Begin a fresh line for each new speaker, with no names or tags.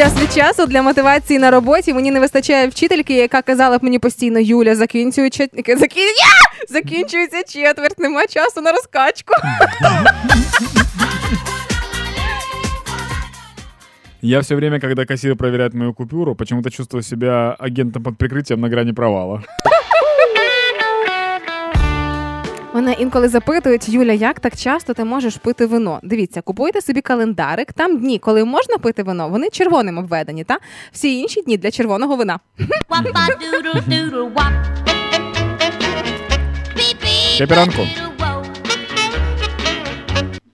Час від часу для мотивації на роботі мені не вистачає вчительки, яка казала б мені постійно Юля, закінчуючи закін... Закінчується четверть, нема часу на розкачку.
Я все время, когда кассир проверяет мою купюру, почему-то чувствую себя агентом под прикрытием на грани провала.
Мене інколи запитують, Юля, як так часто ти можеш пити вино? Дивіться, купуйте собі календарик. Там дні, коли можна пити вино, вони червоним обведені, та всі інші дні для червоного вина.
Каперанку.